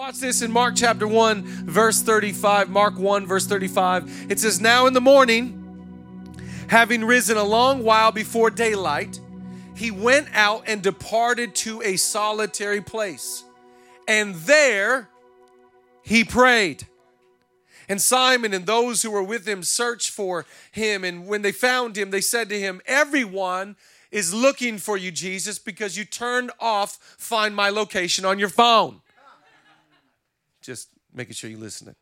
Watch this in Mark chapter 1, verse 35. Mark 1, verse 35. It says, Now in the morning, having risen a long while before daylight, he went out and departed to a solitary place. And there he prayed. And Simon and those who were with him searched for him. And when they found him, they said to him, Everyone is looking for you, Jesus, because you turned off Find My Location on your phone. Just making sure you're listening.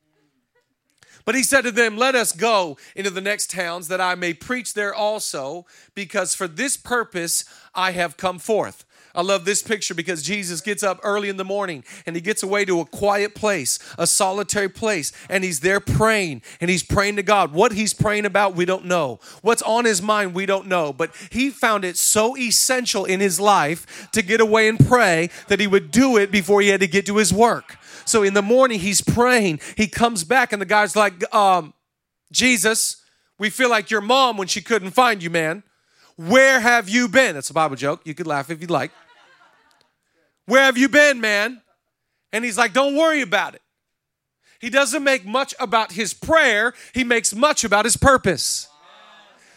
But he said to them, Let us go into the next towns that I may preach there also, because for this purpose I have come forth. I love this picture because Jesus gets up early in the morning and he gets away to a quiet place, a solitary place, and he's there praying and he's praying to God. What he's praying about, we don't know. What's on his mind, we don't know. But he found it so essential in his life to get away and pray that he would do it before he had to get to his work. So in the morning, he's praying. He comes back, and the guy's like, um, Jesus, we feel like your mom when she couldn't find you, man. Where have you been? That's a Bible joke. You could laugh if you'd like. Where have you been, man? And he's like, Don't worry about it. He doesn't make much about his prayer, he makes much about his purpose.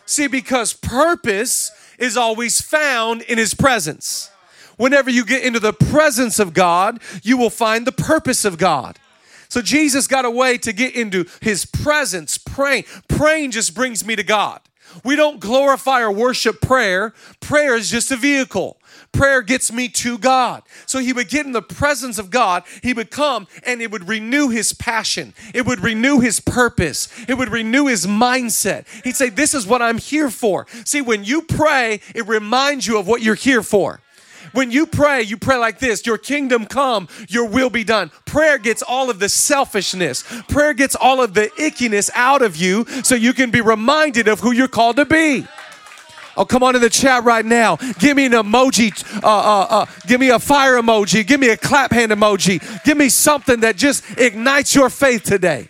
See, because purpose is always found in his presence. Whenever you get into the presence of God, you will find the purpose of God. So Jesus got a way to get into his presence, praying. Praying just brings me to God. We don't glorify or worship prayer. Prayer is just a vehicle. Prayer gets me to God. So he would get in the presence of God. He would come and it would renew his passion. It would renew his purpose. It would renew his mindset. He'd say, This is what I'm here for. See, when you pray, it reminds you of what you're here for. When you pray, you pray like this Your kingdom come, your will be done. Prayer gets all of the selfishness, prayer gets all of the ickiness out of you so you can be reminded of who you're called to be. Oh, come on in the chat right now. Give me an emoji. Uh, uh, uh, give me a fire emoji. Give me a clap hand emoji. Give me something that just ignites your faith today.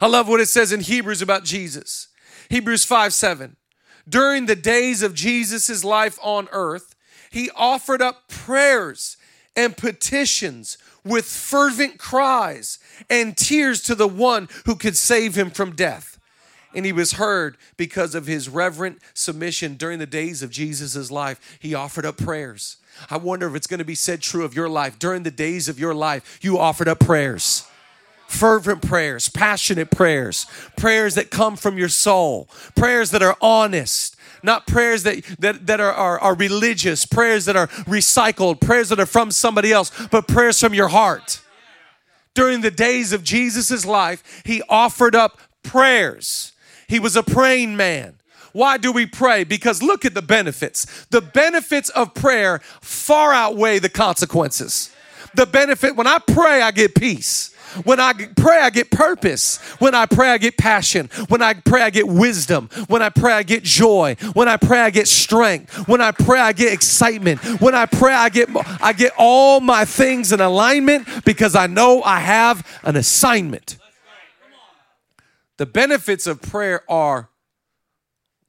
I love what it says in Hebrews about Jesus. Hebrews 5 7. During the days of Jesus' life on earth, he offered up prayers and petitions with fervent cries and tears to the one who could save him from death. And he was heard because of his reverent submission during the days of Jesus' life. He offered up prayers. I wonder if it's going to be said true of your life. During the days of your life, you offered up prayers fervent prayers, passionate prayers, prayers that come from your soul, prayers that are honest, not prayers that, that, that are, are, are religious, prayers that are recycled, prayers that are from somebody else, but prayers from your heart. During the days of Jesus' life, he offered up prayers. He was a praying man. Why do we pray? Because look at the benefits. The benefits of prayer far outweigh the consequences. The benefit, when I pray, I get peace. When I pray, I get purpose. When I pray, I get passion. When I pray, I get wisdom. When I pray, I get joy. When I pray, I get strength. When I pray, I get excitement. When I pray, I get I get all my things in alignment because I know I have an assignment. The benefits of prayer are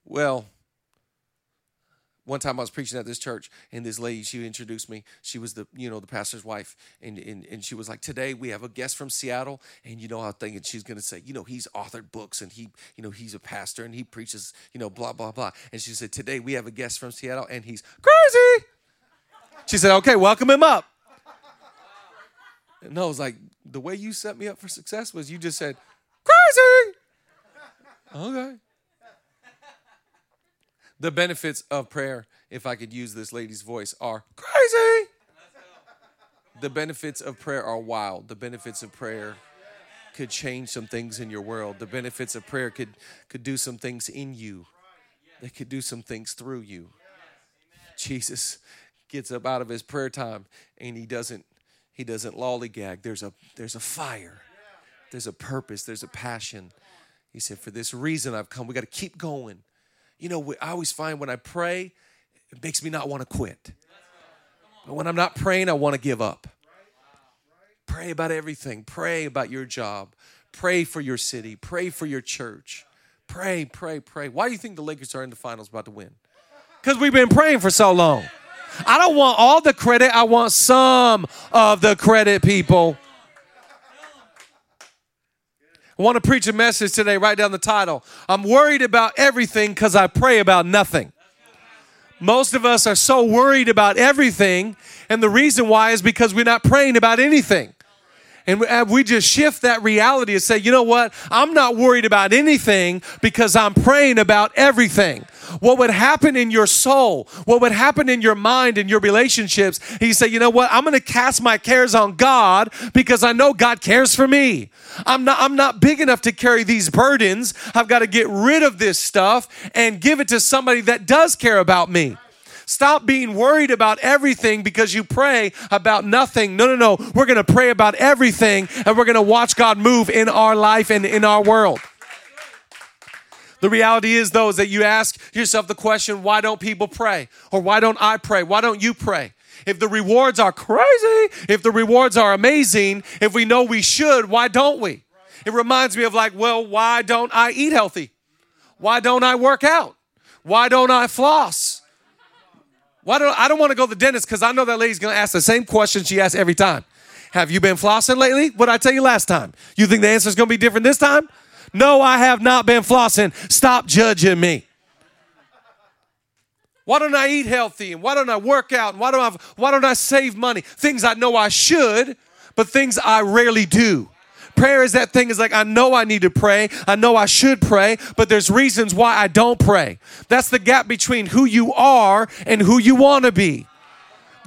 well, one time I was preaching at this church, and this lady, she introduced me. She was the, you know, the pastor's wife, and and, and she was like, "Today we have a guest from Seattle," and you know, I'm thinking she's gonna say, you know, he's authored books, and he, you know, he's a pastor, and he preaches, you know, blah blah blah. And she said, "Today we have a guest from Seattle, and he's crazy." She said, "Okay, welcome him up." And I was like, "The way you set me up for success was you just said, crazy." Okay the benefits of prayer, if I could use this lady's voice, are crazy. The benefits of prayer are wild. The benefits of prayer could change some things in your world. The benefits of prayer could could do some things in you. They could do some things through you. Jesus gets up out of his prayer time and he doesn't he doesn't lollygag. There's a there's a fire. There's a purpose, there's a passion. He said, For this reason I've come. We got to keep going you know, I always find when I pray, it makes me not want to quit. But when I'm not praying, I want to give up. Pray about everything. Pray about your job. Pray for your city. Pray for your church. Pray, pray, pray. Why do you think the Lakers are in the finals about to win? Because we've been praying for so long. I don't want all the credit, I want some of the credit, people. I want to preach a message today, write down the title. I'm worried about everything because I pray about nothing. Most of us are so worried about everything, and the reason why is because we're not praying about anything. And uh, we just shift that reality and say, you know what? I'm not worried about anything because I'm praying about everything. What would happen in your soul? What would happen in your mind and your relationships? He said, you know what? I'm going to cast my cares on God because I know God cares for me. I'm not, I'm not big enough to carry these burdens. I've got to get rid of this stuff and give it to somebody that does care about me. Stop being worried about everything because you pray about nothing. No, no, no. We're going to pray about everything and we're going to watch God move in our life and in our world. The reality is, though, is that you ask yourself the question, why don't people pray? Or why don't I pray? Why don't you pray? If the rewards are crazy, if the rewards are amazing, if we know we should, why don't we? It reminds me of like, well, why don't I eat healthy? Why don't I work out? Why don't I floss? Why don't I don't want to go to the dentist because I know that lady's gonna ask the same question she asks every time. Have you been flossing lately? What I tell you last time? You think the answer is gonna be different this time? No, I have not been flossing. Stop judging me. Why don't I eat healthy? And why don't I work out? And why don't I why don't I save money? Things I know I should, but things I rarely do. Prayer is that thing is like, I know I need to pray. I know I should pray, but there's reasons why I don't pray. That's the gap between who you are and who you want to be.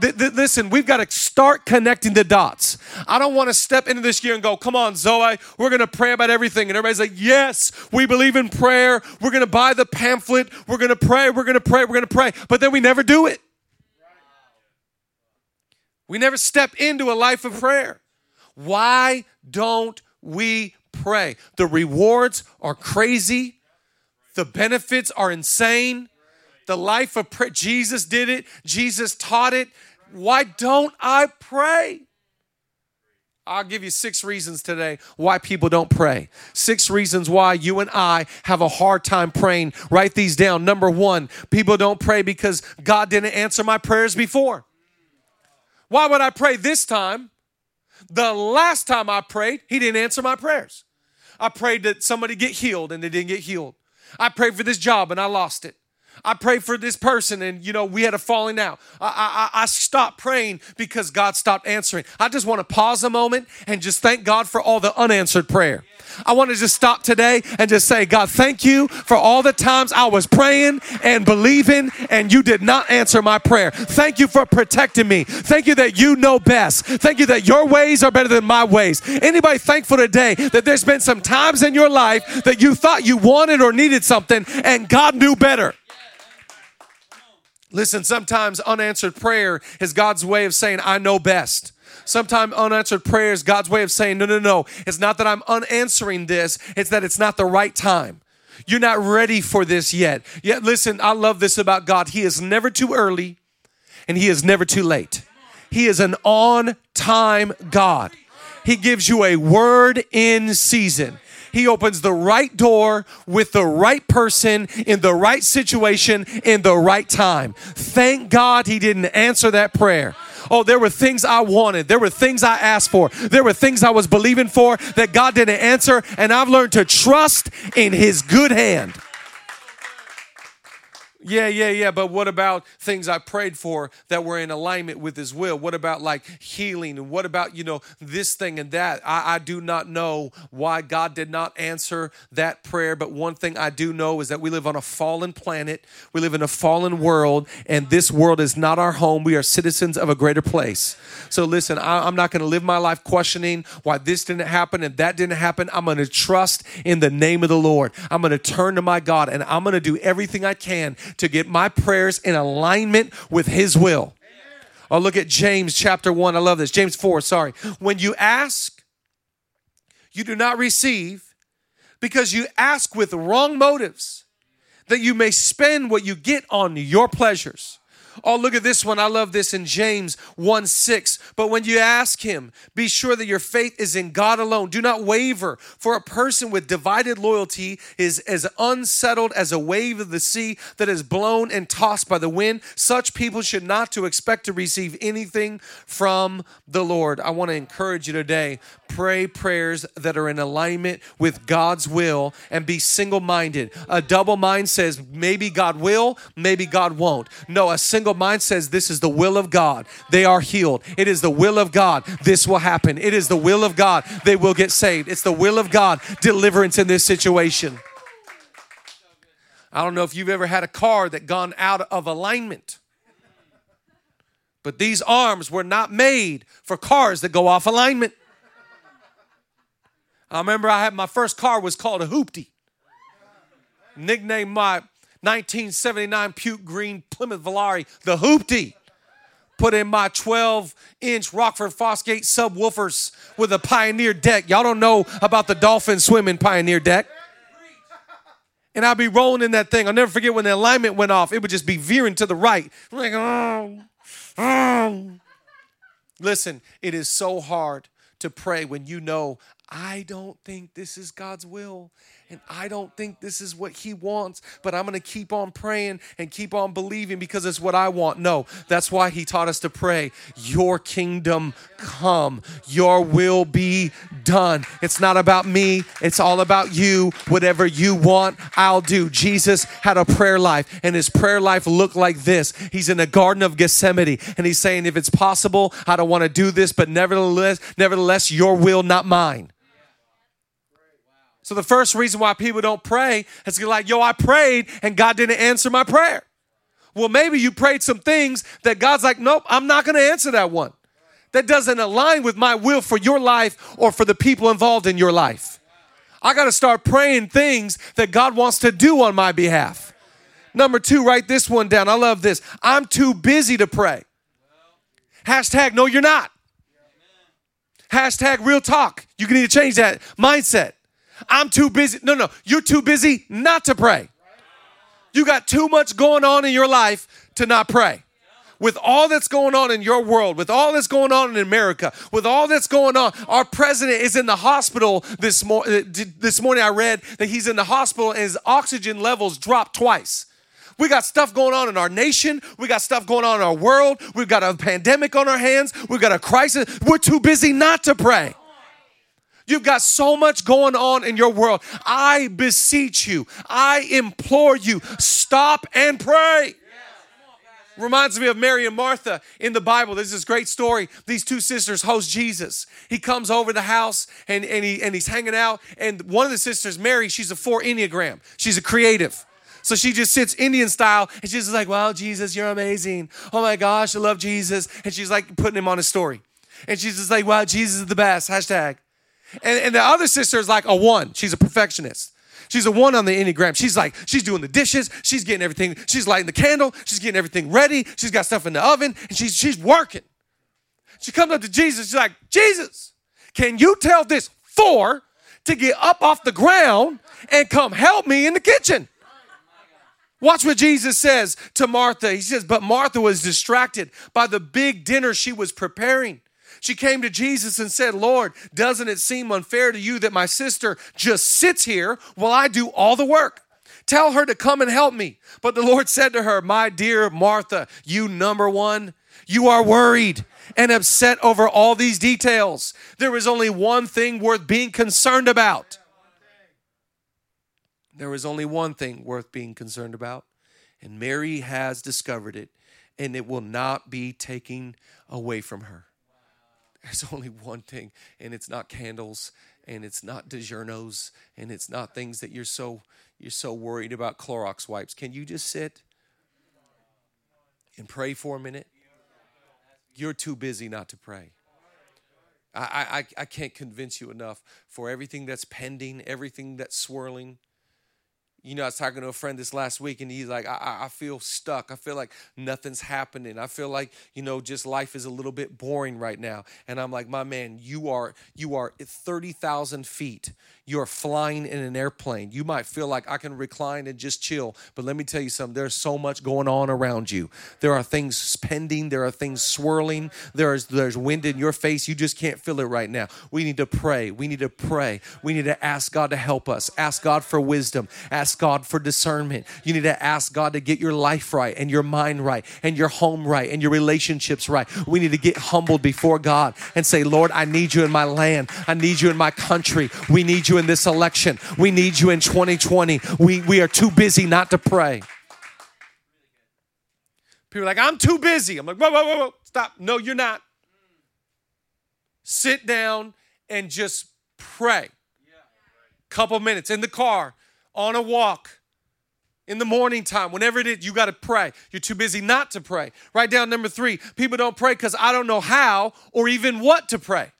Listen, we've got to start connecting the dots. I don't want to step into this year and go, come on, Zoe, we're going to pray about everything. And everybody's like, yes, we believe in prayer. We're going to buy the pamphlet. We're going to pray. We're going to pray. We're going to pray. But then we never do it. We never step into a life of prayer. Why don't we pray? The rewards are crazy, the benefits are insane. The life of prayer, Jesus did it, Jesus taught it. Why don't I pray? I'll give you six reasons today why people don't pray. Six reasons why you and I have a hard time praying. Write these down. Number one, people don't pray because God didn't answer my prayers before. Why would I pray this time the last time I prayed, he didn't answer my prayers. I prayed that somebody get healed and they didn't get healed. I prayed for this job and I lost it. I prayed for this person and you know we had a falling out. I, I, I stopped praying because God stopped answering. I just want to pause a moment and just thank God for all the unanswered prayer. I want to just stop today and just say, God, thank you for all the times I was praying and believing and you did not answer my prayer. Thank you for protecting me. Thank you that you know best. Thank you that your ways are better than my ways. Anybody thankful today that there's been some times in your life that you thought you wanted or needed something and God knew better? Listen, sometimes unanswered prayer is God's way of saying, I know best. Sometimes unanswered prayer is God's way of saying, no, no, no. It's not that I'm unanswering this, it's that it's not the right time. You're not ready for this yet. Yet, listen, I love this about God. He is never too early and He is never too late. He is an on time God. He gives you a word in season. He opens the right door with the right person in the right situation in the right time. Thank God he didn't answer that prayer. Oh, there were things I wanted. There were things I asked for. There were things I was believing for that God didn't answer. And I've learned to trust in his good hand. Yeah, yeah, yeah. But what about things I prayed for that were in alignment with His will? What about like healing? And what about, you know, this thing and that? I, I do not know why God did not answer that prayer. But one thing I do know is that we live on a fallen planet, we live in a fallen world, and this world is not our home. We are citizens of a greater place. So listen, I, I'm not going to live my life questioning why this didn't happen and that didn't happen. I'm going to trust in the name of the Lord. I'm going to turn to my God and I'm going to do everything I can to get my prayers in alignment with His will. I'll look at James chapter 1. I love this. James 4, sorry. When you ask, you do not receive because you ask with wrong motives, that you may spend what you get on your pleasures. Oh, look at this one. I love this in James 1 6. But when you ask him, be sure that your faith is in God alone. Do not waver, for a person with divided loyalty is as unsettled as a wave of the sea that is blown and tossed by the wind. Such people should not to expect to receive anything from the Lord. I want to encourage you today. Pray prayers that are in alignment with God's will and be single minded. A double mind says maybe God will, maybe God won't. No, a single mind says this is the will of God. They are healed. It is the will of God. This will happen. It is the will of God. They will get saved. It's the will of God. Deliverance in this situation. I don't know if you've ever had a car that gone out of alignment. But these arms were not made for cars that go off alignment. I remember I had my first car was called a hoopty. Nicknamed my 1979 puke green Plymouth Volare the hoopty. Put in my 12 inch Rockford Fosgate subwoofers with a Pioneer deck. Y'all don't know about the dolphin swimming Pioneer deck. And I'd be rolling in that thing. I'll never forget when the alignment went off. It would just be veering to the right. Like, oh, oh. Listen, it is so hard to pray when you know I don't think this is God's will and I don't think this is what He wants, but I'm going to keep on praying and keep on believing because it's what I want. No, that's why He taught us to pray, Your kingdom come, Your will be done. It's not about me, it's all about you. Whatever you want, I'll do. Jesus had a prayer life, and His prayer life looked like this He's in the Garden of Gethsemane, and He's saying, If it's possible, I don't want to do this, but nevertheless, nevertheless, Your will, not mine. So the first reason why people don't pray is like, yo, I prayed and God didn't answer my prayer. Well, maybe you prayed some things that God's like, nope, I'm not going to answer that one. That doesn't align with my will for your life or for the people involved in your life. I got to start praying things that God wants to do on my behalf. Number two, write this one down. I love this. I'm too busy to pray. Hashtag, no, you're not. Hashtag real talk. You need to change that mindset. I'm too busy. No, no, you're too busy not to pray. You got too much going on in your life to not pray. With all that's going on in your world, with all that's going on in America, with all that's going on, our president is in the hospital this, mo- uh, this morning. I read that he's in the hospital and his oxygen levels dropped twice. We got stuff going on in our nation. We got stuff going on in our world. We've got a pandemic on our hands. We've got a crisis. We're too busy not to pray. You've got so much going on in your world. I beseech you, I implore you, stop and pray. Reminds me of Mary and Martha in the Bible. There's this great story. These two sisters host Jesus. He comes over the house and, and, he, and he's hanging out. And one of the sisters, Mary, she's a four Enneagram. She's a creative. So she just sits Indian style and she's like, Wow, Jesus, you're amazing. Oh my gosh, I love Jesus. And she's like putting him on a story. And she's just like, Wow, Jesus is the best. Hashtag. And, and the other sister is like a one. She's a perfectionist. She's a one on the Enneagram. She's like, she's doing the dishes. She's getting everything. She's lighting the candle. She's getting everything ready. She's got stuff in the oven and she's, she's working. She comes up to Jesus. She's like, Jesus, can you tell this four to get up off the ground and come help me in the kitchen? Watch what Jesus says to Martha. He says, But Martha was distracted by the big dinner she was preparing. She came to Jesus and said, Lord, doesn't it seem unfair to you that my sister just sits here while I do all the work? Tell her to come and help me. But the Lord said to her, My dear Martha, you number one, you are worried and upset over all these details. There is only one thing worth being concerned about. There is only one thing worth being concerned about, and Mary has discovered it, and it will not be taken away from her. There's only one thing, and it's not candles, and it's not DiGiorno's, and it's not things that you're so you're so worried about Clorox wipes. Can you just sit and pray for a minute? You're too busy not to pray. I, I, I can't convince you enough for everything that's pending, everything that's swirling. You know, I was talking to a friend this last week, and he's like, I, I feel stuck. I feel like nothing's happening. I feel like, you know, just life is a little bit boring right now. And I'm like, my man, you are you are 30,000 feet. You're flying in an airplane. You might feel like I can recline and just chill, but let me tell you something. There's so much going on around you. There are things pending. There are things swirling. There's there's wind in your face. You just can't feel it right now. We need to pray. We need to pray. We need to ask God to help us. Ask God for wisdom. Ask ask God for discernment. You need to ask God to get your life right and your mind right and your home right and your relationships right. We need to get humbled before God and say, Lord, I need you in my land. I need you in my country. We need you in this election. We need you in 2020. We, we are too busy not to pray. People are like, I'm too busy. I'm like, whoa, whoa, whoa, whoa. Stop. No, you're not. Sit down and just pray. Couple minutes in the car on a walk, in the morning time, whenever it is, you got to pray. You're too busy not to pray. Write down number three people don't pray because I don't know how or even what to pray.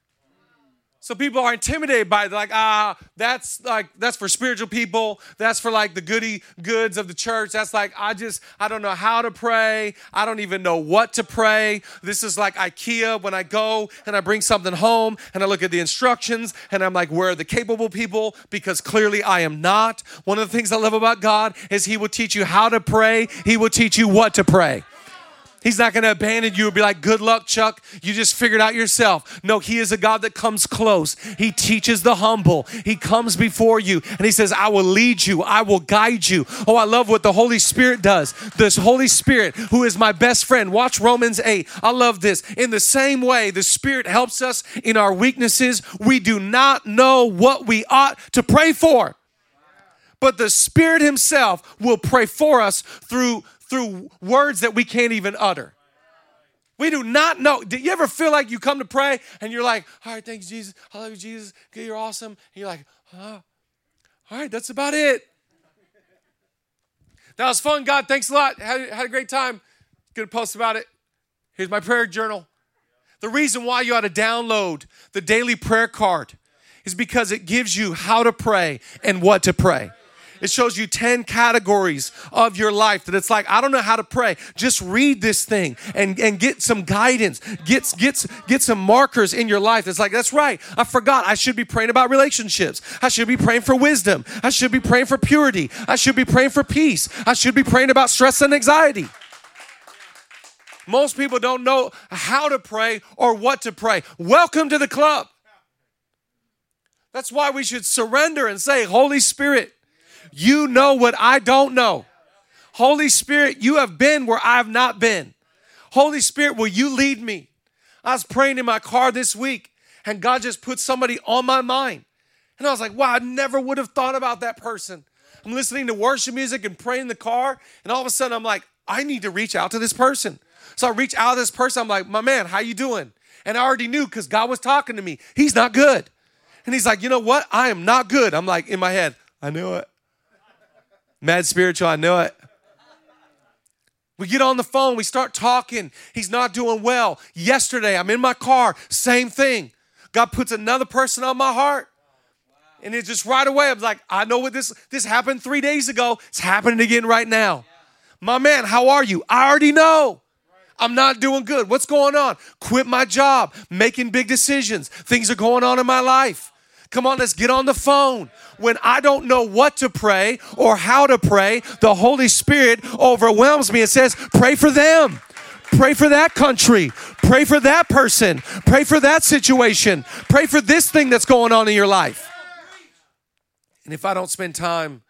So people are intimidated by it. They're like, ah, that's like that's for spiritual people. That's for like the goody goods of the church. That's like I just I don't know how to pray. I don't even know what to pray. This is like IKEA when I go and I bring something home and I look at the instructions and I'm like, where are the capable people? Because clearly I am not. One of the things I love about God is He will teach you how to pray. He will teach you what to pray. He's not going to abandon you and be like, good luck, Chuck. You just figured out yourself. No, He is a God that comes close. He teaches the humble. He comes before you and He says, I will lead you. I will guide you. Oh, I love what the Holy Spirit does. This Holy Spirit, who is my best friend. Watch Romans 8. I love this. In the same way, the Spirit helps us in our weaknesses. We do not know what we ought to pray for. But the Spirit Himself will pray for us through through words that we can't even utter. We do not know. Did you ever feel like you come to pray and you're like, all right, thanks, Jesus. I love you, Jesus. You're awesome. And you're like, oh, all right, that's about it. That was fun, God. Thanks a lot. Had, had a great time. Gonna post about it. Here's my prayer journal. The reason why you ought to download the daily prayer card is because it gives you how to pray and what to pray. It shows you 10 categories of your life that it's like, I don't know how to pray. Just read this thing and, and get some guidance, get, get, get some markers in your life. It's like, that's right. I forgot. I should be praying about relationships. I should be praying for wisdom. I should be praying for purity. I should be praying for peace. I should be praying about stress and anxiety. Most people don't know how to pray or what to pray. Welcome to the club. That's why we should surrender and say, Holy Spirit, you know what I don't know. Holy Spirit, you have been where I have not been. Holy Spirit, will you lead me? I was praying in my car this week and God just put somebody on my mind. And I was like, wow, I never would have thought about that person. I'm listening to worship music and praying in the car, and all of a sudden I'm like, I need to reach out to this person. So I reach out to this person. I'm like, my man, how you doing? And I already knew because God was talking to me. He's not good. And he's like, you know what? I am not good. I'm like, in my head, I knew it. Mad spiritual, I know it. We get on the phone, we start talking. He's not doing well. Yesterday, I'm in my car, same thing. God puts another person on my heart. And it's just right away, I'm like, I know what this this happened three days ago. It's happening again right now. My man, how are you? I already know. I'm not doing good. What's going on? Quit my job, making big decisions. Things are going on in my life. Come on, let's get on the phone. When I don't know what to pray or how to pray, the Holy Spirit overwhelms me and says, Pray for them. Pray for that country. Pray for that person. Pray for that situation. Pray for this thing that's going on in your life. And if I don't spend time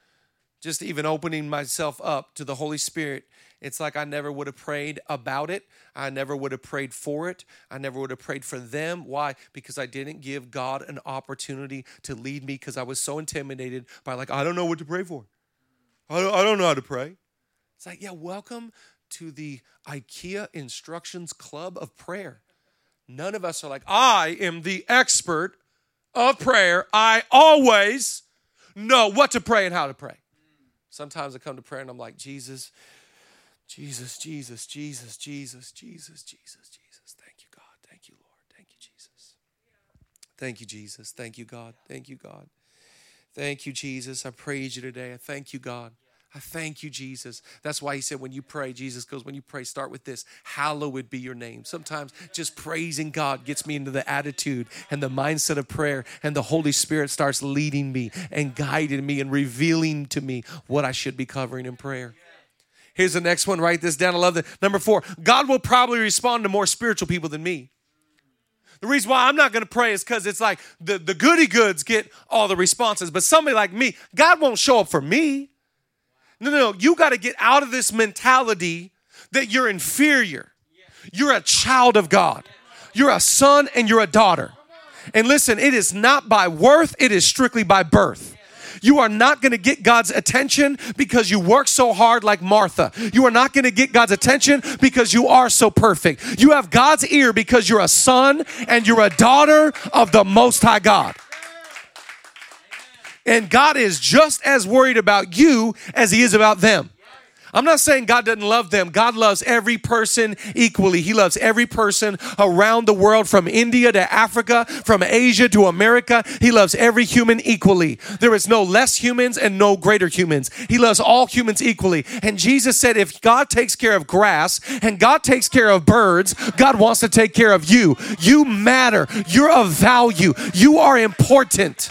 just even opening myself up to the Holy Spirit, it's like I never would have prayed about it. I never would have prayed for it. I never would have prayed for them. Why? Because I didn't give God an opportunity to lead me because I was so intimidated by, like, I don't know what to pray for. I don't, I don't know how to pray. It's like, yeah, welcome to the IKEA Instructions Club of Prayer. None of us are like, I am the expert of prayer. I always know what to pray and how to pray. Sometimes I come to prayer and I'm like, Jesus, Jesus, Jesus, Jesus, Jesus, Jesus, Jesus, Jesus. Thank you, God. Thank you, Lord. Thank you, Jesus. Thank you, Jesus. Thank you, God. Thank you, God. Thank you, Jesus. I praise you today. I thank you, God. I thank you, Jesus. That's why he said, when you pray, Jesus goes, when you pray, start with this Hallowed be your name. Sometimes just praising God gets me into the attitude and the mindset of prayer, and the Holy Spirit starts leading me and guiding me and revealing to me what I should be covering in prayer. Here's the next one. Write this down. I love that. Number four, God will probably respond to more spiritual people than me. The reason why I'm not going to pray is because it's like the, the goody goods get all the responses, but somebody like me, God won't show up for me. No, no, no. You got to get out of this mentality that you're inferior. You're a child of God. You're a son and you're a daughter. And listen, it is not by worth, it is strictly by birth. You are not going to get God's attention because you work so hard like Martha. You are not going to get God's attention because you are so perfect. You have God's ear because you're a son and you're a daughter of the Most High God. And God is just as worried about you as He is about them. I'm not saying God doesn't love them. God loves every person equally. He loves every person around the world from India to Africa, from Asia to America. He loves every human equally. There is no less humans and no greater humans. He loves all humans equally. And Jesus said, if God takes care of grass and God takes care of birds, God wants to take care of you. You matter. You're of value. You are important.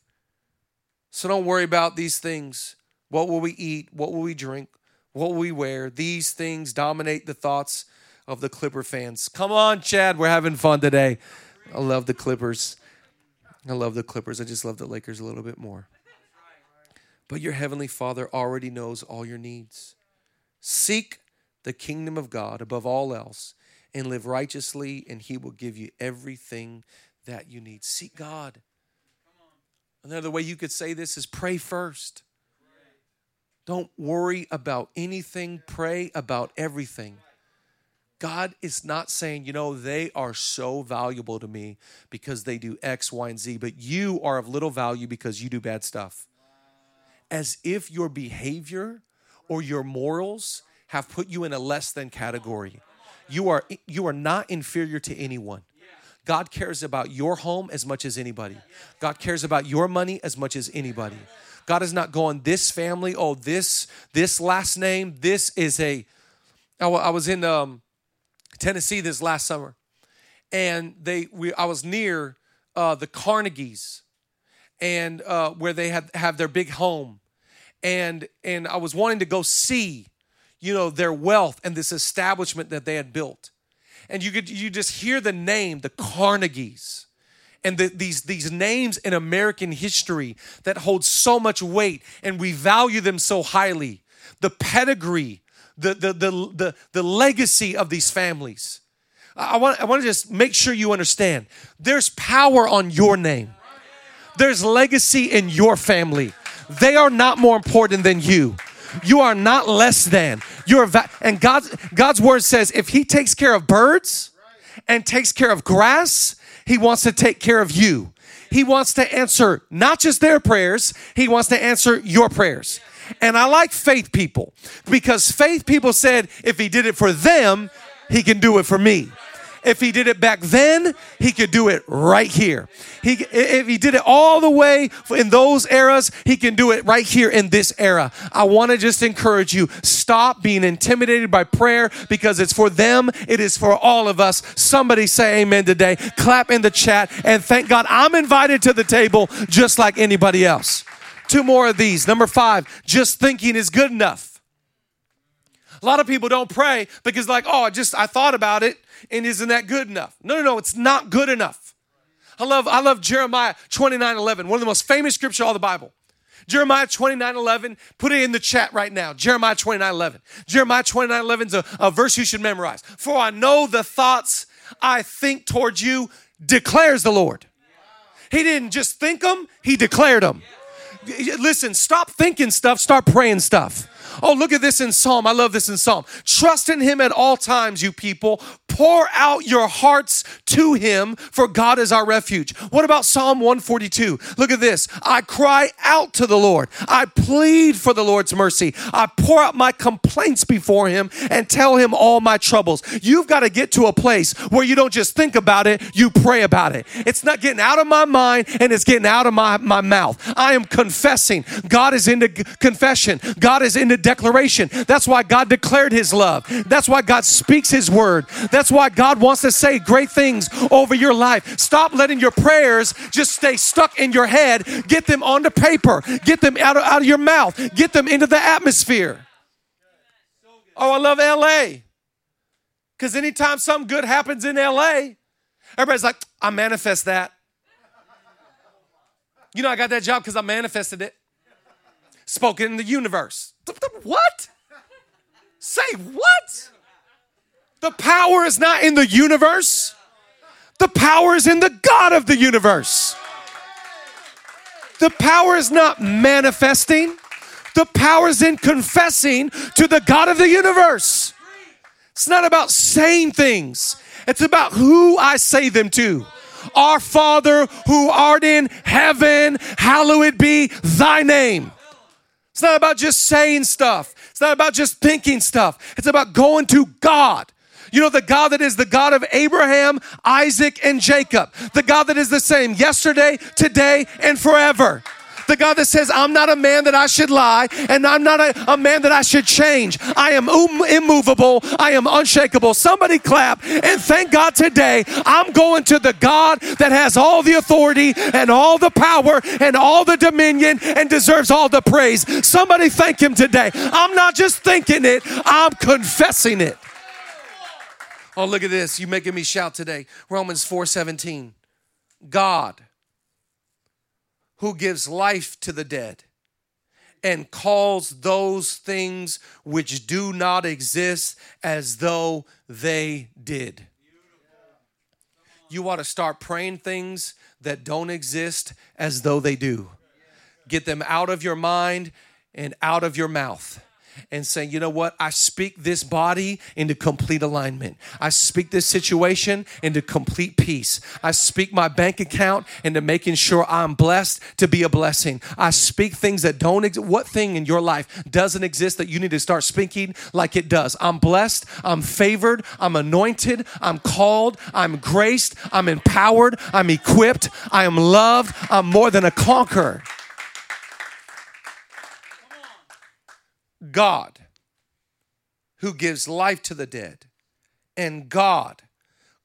So don't worry about these things. What will we eat? What will we drink? What will we wear? These things dominate the thoughts of the Clipper fans. Come on, Chad. We're having fun today. I love the Clippers. I love the Clippers. I just love the Lakers a little bit more. But your Heavenly Father already knows all your needs. Seek the kingdom of God above all else and live righteously, and He will give you everything that you need. Seek God. Another way you could say this is pray first. Don't worry about anything, pray about everything. God is not saying, you know, they are so valuable to me because they do X, Y, and Z, but you are of little value because you do bad stuff. As if your behavior or your morals have put you in a less than category. You are you are not inferior to anyone. God cares about your home as much as anybody. God cares about your money as much as anybody. God is not going this family, oh this this last name, this is a I was in um, Tennessee this last summer and they we I was near uh, the Carnegies and uh, where they had have their big home and and I was wanting to go see you know their wealth and this establishment that they had built and you could you just hear the name, the Carnegies. And the, these, these names in American history that hold so much weight and we value them so highly. The pedigree, the, the, the, the, the legacy of these families. I want, I want to just make sure you understand there's power on your name, there's legacy in your family. They are not more important than you. You are not less than. You're va- and God's God's word says if he takes care of birds and takes care of grass, he wants to take care of you. He wants to answer not just their prayers, he wants to answer your prayers. And I like faith people because faith people said if he did it for them, he can do it for me. If he did it back then, he could do it right here. He, if he did it all the way in those eras, he can do it right here in this era. I want to just encourage you stop being intimidated by prayer because it's for them, it is for all of us. Somebody say amen today. Clap in the chat and thank God I'm invited to the table just like anybody else. Two more of these. Number five, just thinking is good enough. A lot of people don't pray because, like, oh, I just I thought about it and isn't that good enough? No, no, no, it's not good enough. I love, I love Jeremiah 29 11, one of the most famous scripture all the Bible. Jeremiah 29 11, put it in the chat right now. Jeremiah 29 11. Jeremiah 29 11 is a, a verse you should memorize. For I know the thoughts I think towards you, declares the Lord. He didn't just think them, he declared them. Listen, stop thinking stuff, start praying stuff. Oh, look at this in Psalm. I love this in Psalm. Trust in him at all times, you people. Pour out your hearts to him, for God is our refuge. What about Psalm 142? Look at this. I cry out to the Lord. I plead for the Lord's mercy. I pour out my complaints before him and tell him all my troubles. You've got to get to a place where you don't just think about it, you pray about it. It's not getting out of my mind and it's getting out of my, my mouth. I am confessing. God is into confession. God is into declaration. That's why God declared his love. That's why God speaks his word. That's why God wants to say great things over your life. Stop letting your prayers just stay stuck in your head. Get them onto paper. Get them out of, out of your mouth. Get them into the atmosphere. Oh, I love LA. Because anytime something good happens in LA, everybody's like, I manifest that. You know, I got that job because I manifested it. Spoken in the universe. What? Say what? The power is not in the universe. The power is in the God of the universe. The power is not manifesting. The power is in confessing to the God of the universe. It's not about saying things, it's about who I say them to. Our Father who art in heaven, hallowed be thy name. It's not about just saying stuff. It's not about just thinking stuff. It's about going to God. You know, the God that is the God of Abraham, Isaac, and Jacob. The God that is the same yesterday, today, and forever. The God that says, I'm not a man that I should lie, and I'm not a, a man that I should change. I am um, immovable. I am unshakable. Somebody clap and thank God today. I'm going to the God that has all the authority and all the power and all the dominion and deserves all the praise. Somebody thank Him today. I'm not just thinking it, I'm confessing it. Oh, look at this. You making me shout today. Romans 4 17. God who gives life to the dead and calls those things which do not exist as though they did. You ought to start praying things that don't exist as though they do. Get them out of your mind and out of your mouth and saying, you know what? I speak this body into complete alignment. I speak this situation into complete peace. I speak my bank account into making sure I'm blessed to be a blessing. I speak things that don't exist. What thing in your life doesn't exist that you need to start speaking like it does? I'm blessed. I'm favored. I'm anointed. I'm called. I'm graced. I'm empowered. I'm equipped. I am loved. I'm more than a conqueror. God who gives life to the dead, and God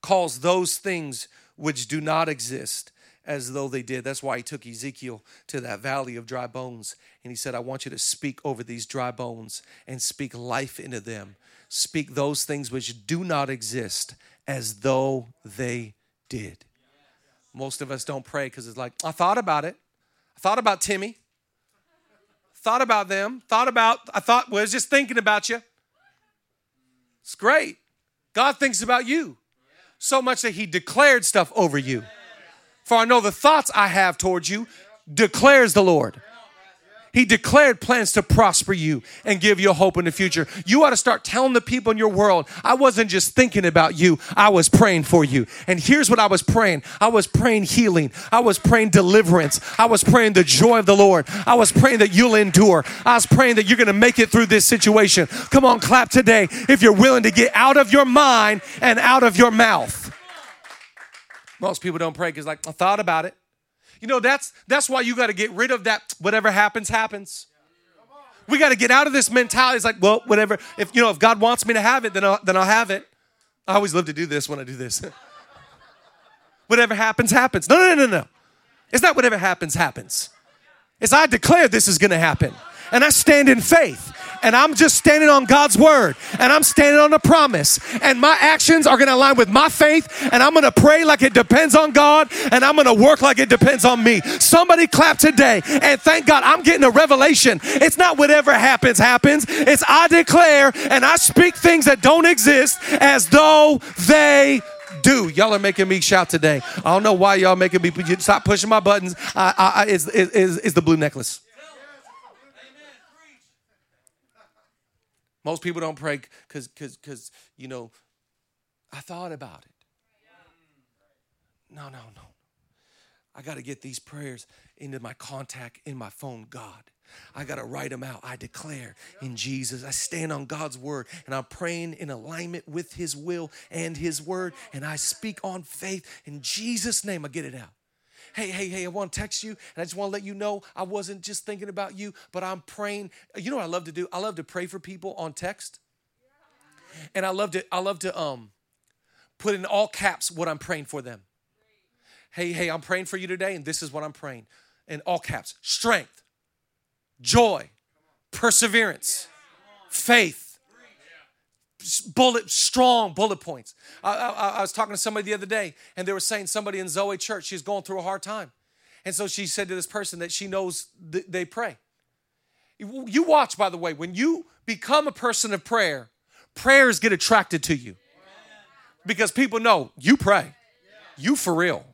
calls those things which do not exist as though they did. That's why he took Ezekiel to that valley of dry bones and he said, I want you to speak over these dry bones and speak life into them. Speak those things which do not exist as though they did. Most of us don't pray because it's like, I thought about it. I thought about Timmy thought about them, thought about, I thought, was just thinking about you. It's great. God thinks about you so much that He declared stuff over you. For I know the thoughts I have towards you, declares the Lord. He declared plans to prosper you and give you hope in the future. You ought to start telling the people in your world, I wasn't just thinking about you, I was praying for you. And here's what I was praying I was praying healing, I was praying deliverance, I was praying the joy of the Lord, I was praying that you'll endure, I was praying that you're going to make it through this situation. Come on, clap today if you're willing to get out of your mind and out of your mouth. Most people don't pray because, like, I thought about it. You know, that's that's why you got to get rid of that whatever happens, happens. We got to get out of this mentality. It's like, well, whatever. If you know, if God wants me to have it, then I'll, then I'll have it. I always love to do this when I do this. whatever happens, happens. No, no, no, no, no. It's not whatever happens, happens. It's I declare this is going to happen, and I stand in faith and I'm just standing on God's word and I'm standing on the promise and my actions are going to align with my faith and I'm going to pray like it depends on God and I'm going to work like it depends on me. Somebody clap today and thank God I'm getting a revelation. It's not whatever happens happens. It's I declare and I speak things that don't exist as though they do. Y'all are making me shout today. I don't know why y'all making me stop pushing my buttons. I, I, I, it's, the blue necklace. Most people don't pray because because because you know, I thought about it. No, no, no. I got to get these prayers into my contact in my phone, God. I got to write them out. I declare in Jesus. I stand on God's word and I'm praying in alignment with his will and his word. And I speak on faith in Jesus' name. I get it out. Hey, hey, hey, I want to text you and I just want to let you know I wasn't just thinking about you, but I'm praying. You know what I love to do? I love to pray for people on text. And I love to, I love to um put in all caps what I'm praying for them. Hey, hey, I'm praying for you today, and this is what I'm praying. In all caps strength, joy, perseverance, faith, bullet, strong bullet points. I, I, I, was talking to somebody the other day, and they were saying somebody in Zoe Church, she's going through a hard time. And so she said to this person that she knows th- they pray. You watch, by the way, when you become a person of prayer, prayers get attracted to you because people know you pray. You for real.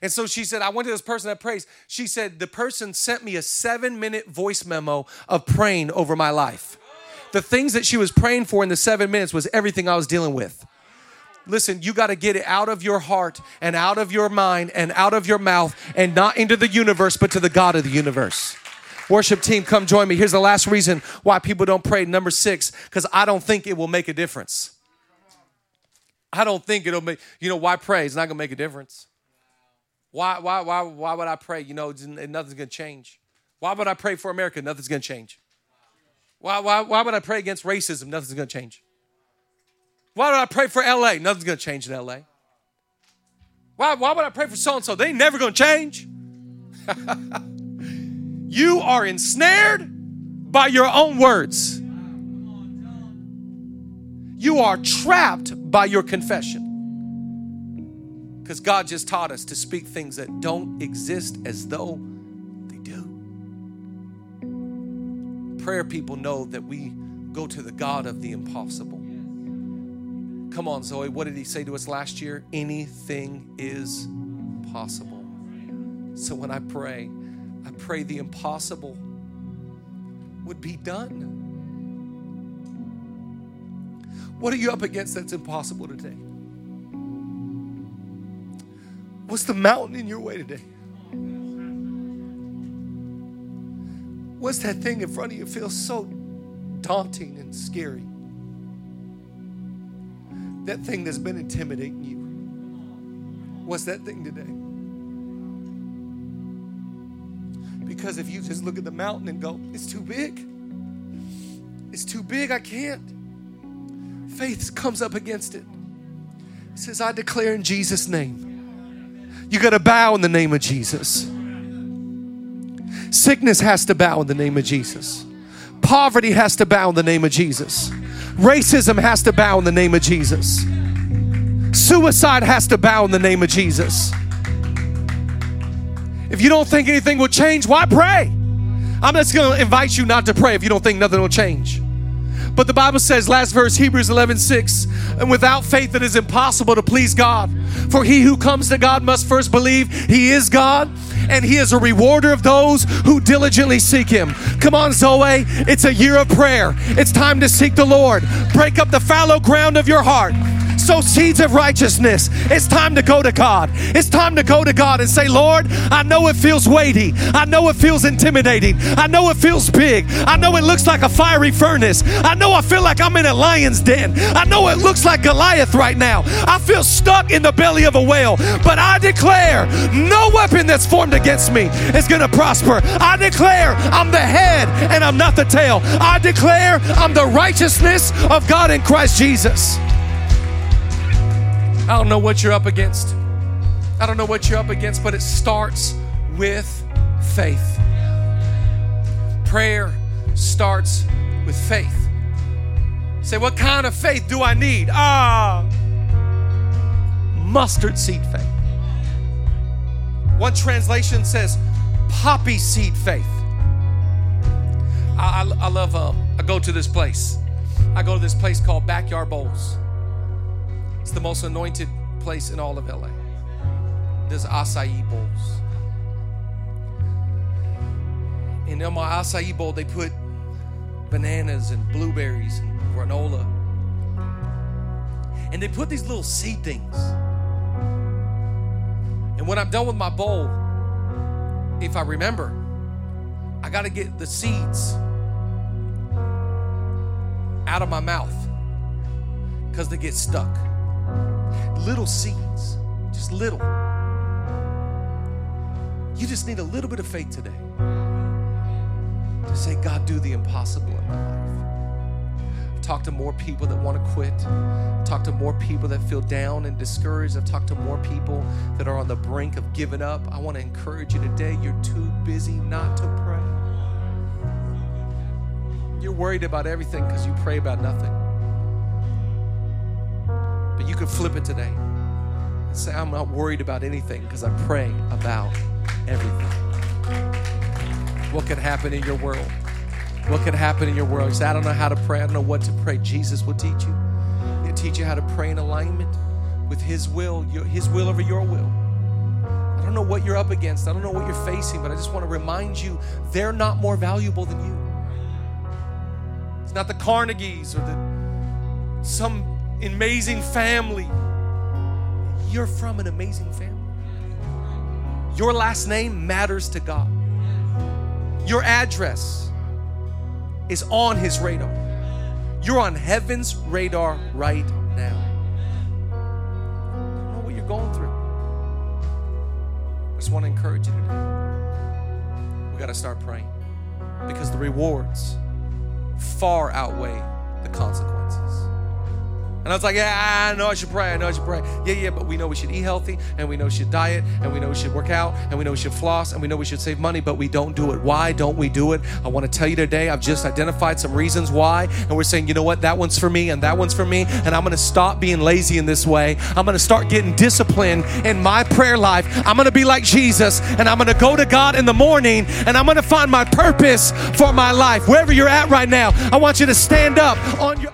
And so she said, I went to this person that prays. She said, the person sent me a seven minute voice memo of praying over my life. The things that she was praying for in the seven minutes was everything I was dealing with. Listen, you got to get it out of your heart and out of your mind and out of your mouth and not into the universe, but to the God of the universe. Worship team, come join me. Here's the last reason why people don't pray. Number six, because I don't think it will make a difference. I don't think it'll make, you know, why pray? It's not going to make a difference. Why, why, why, why would I pray? You know, nothing's going to change. Why would I pray for America? Nothing's going to change. Why, why, why would I pray against racism? Nothing's going to change. Why would I pray for LA? Nothing's going to change in LA. Why, why would I pray for so and so? They never going to change. you are ensnared by your own words. You are trapped by your confession. Because God just taught us to speak things that don't exist as though Prayer people know that we go to the God of the impossible. Come on, Zoe, what did he say to us last year? Anything is possible. So when I pray, I pray the impossible would be done. What are you up against that's impossible today? What's the mountain in your way today? What's that thing in front of you feels so daunting and scary? That thing that's been intimidating you. What's that thing today? Because if you just look at the mountain and go, it's too big, it's too big, I can't. Faith comes up against it. It says, I declare in Jesus' name you got to bow in the name of Jesus. Sickness has to bow in the name of Jesus. Poverty has to bow in the name of Jesus. Racism has to bow in the name of Jesus. Suicide has to bow in the name of Jesus. If you don't think anything will change, why pray? I'm just going to invite you not to pray if you don't think nothing will change. But the Bible says, last verse, Hebrews 11 6, and without faith it is impossible to please God. For he who comes to God must first believe he is God and he is a rewarder of those who diligently seek him. Come on, Zoe, it's a year of prayer. It's time to seek the Lord. Break up the fallow ground of your heart sow seeds of righteousness. It's time to go to God. It's time to go to God and say, Lord, I know it feels weighty. I know it feels intimidating. I know it feels big. I know it looks like a fiery furnace. I know I feel like I'm in a lion's den. I know it looks like Goliath right now. I feel stuck in the belly of a whale. But I declare no weapon that's formed against me is going to prosper. I declare I'm the head and I'm not the tail. I declare I'm the righteousness of God in Christ Jesus. I don't know what you're up against. I don't know what you're up against, but it starts with faith. Prayer starts with faith. say, what kind of faith do I need? Ah, mustard seed faith. One translation says poppy seed faith. I, I, I love, um, I go to this place. I go to this place called Backyard Bowls. It's the most anointed place in all of LA. There's acai bowls. And in my acai bowl, they put bananas and blueberries and granola. And they put these little seed things. And when I'm done with my bowl, if I remember, I got to get the seeds out of my mouth because they get stuck. Little seeds, just little. You just need a little bit of faith today to say, God, do the impossible in my life. I've talked to more people that want to quit. I've talked to more people that feel down and discouraged. I've talked to more people that are on the brink of giving up. I want to encourage you today. You're too busy not to pray. You're worried about everything because you pray about nothing. Could flip it today and say, I'm not worried about anything because I pray about everything. What could happen in your world? What could happen in your world? You say, I don't know how to pray. I don't know what to pray. Jesus will teach you. He'll teach you how to pray in alignment with His will, your, His will over your will. I don't know what you're up against. I don't know what you're facing, but I just want to remind you they're not more valuable than you. It's not the Carnegies or the some amazing family. You're from an amazing family. Your last name matters to God. Your address is on His radar. You're on heaven's radar right now. I know what you're going through. I just want to encourage you today. We got to start praying because the rewards far outweigh the consequences. And I was like, yeah, I know I should pray. I know I should pray. Yeah, yeah, but we know we should eat healthy and we know we should diet and we know we should work out and we know we should floss and we know we should save money, but we don't do it. Why don't we do it? I want to tell you today, I've just identified some reasons why. And we're saying, you know what? That one's for me and that one's for me. And I'm going to stop being lazy in this way. I'm going to start getting disciplined in my prayer life. I'm going to be like Jesus and I'm going to go to God in the morning and I'm going to find my purpose for my life. Wherever you're at right now, I want you to stand up on your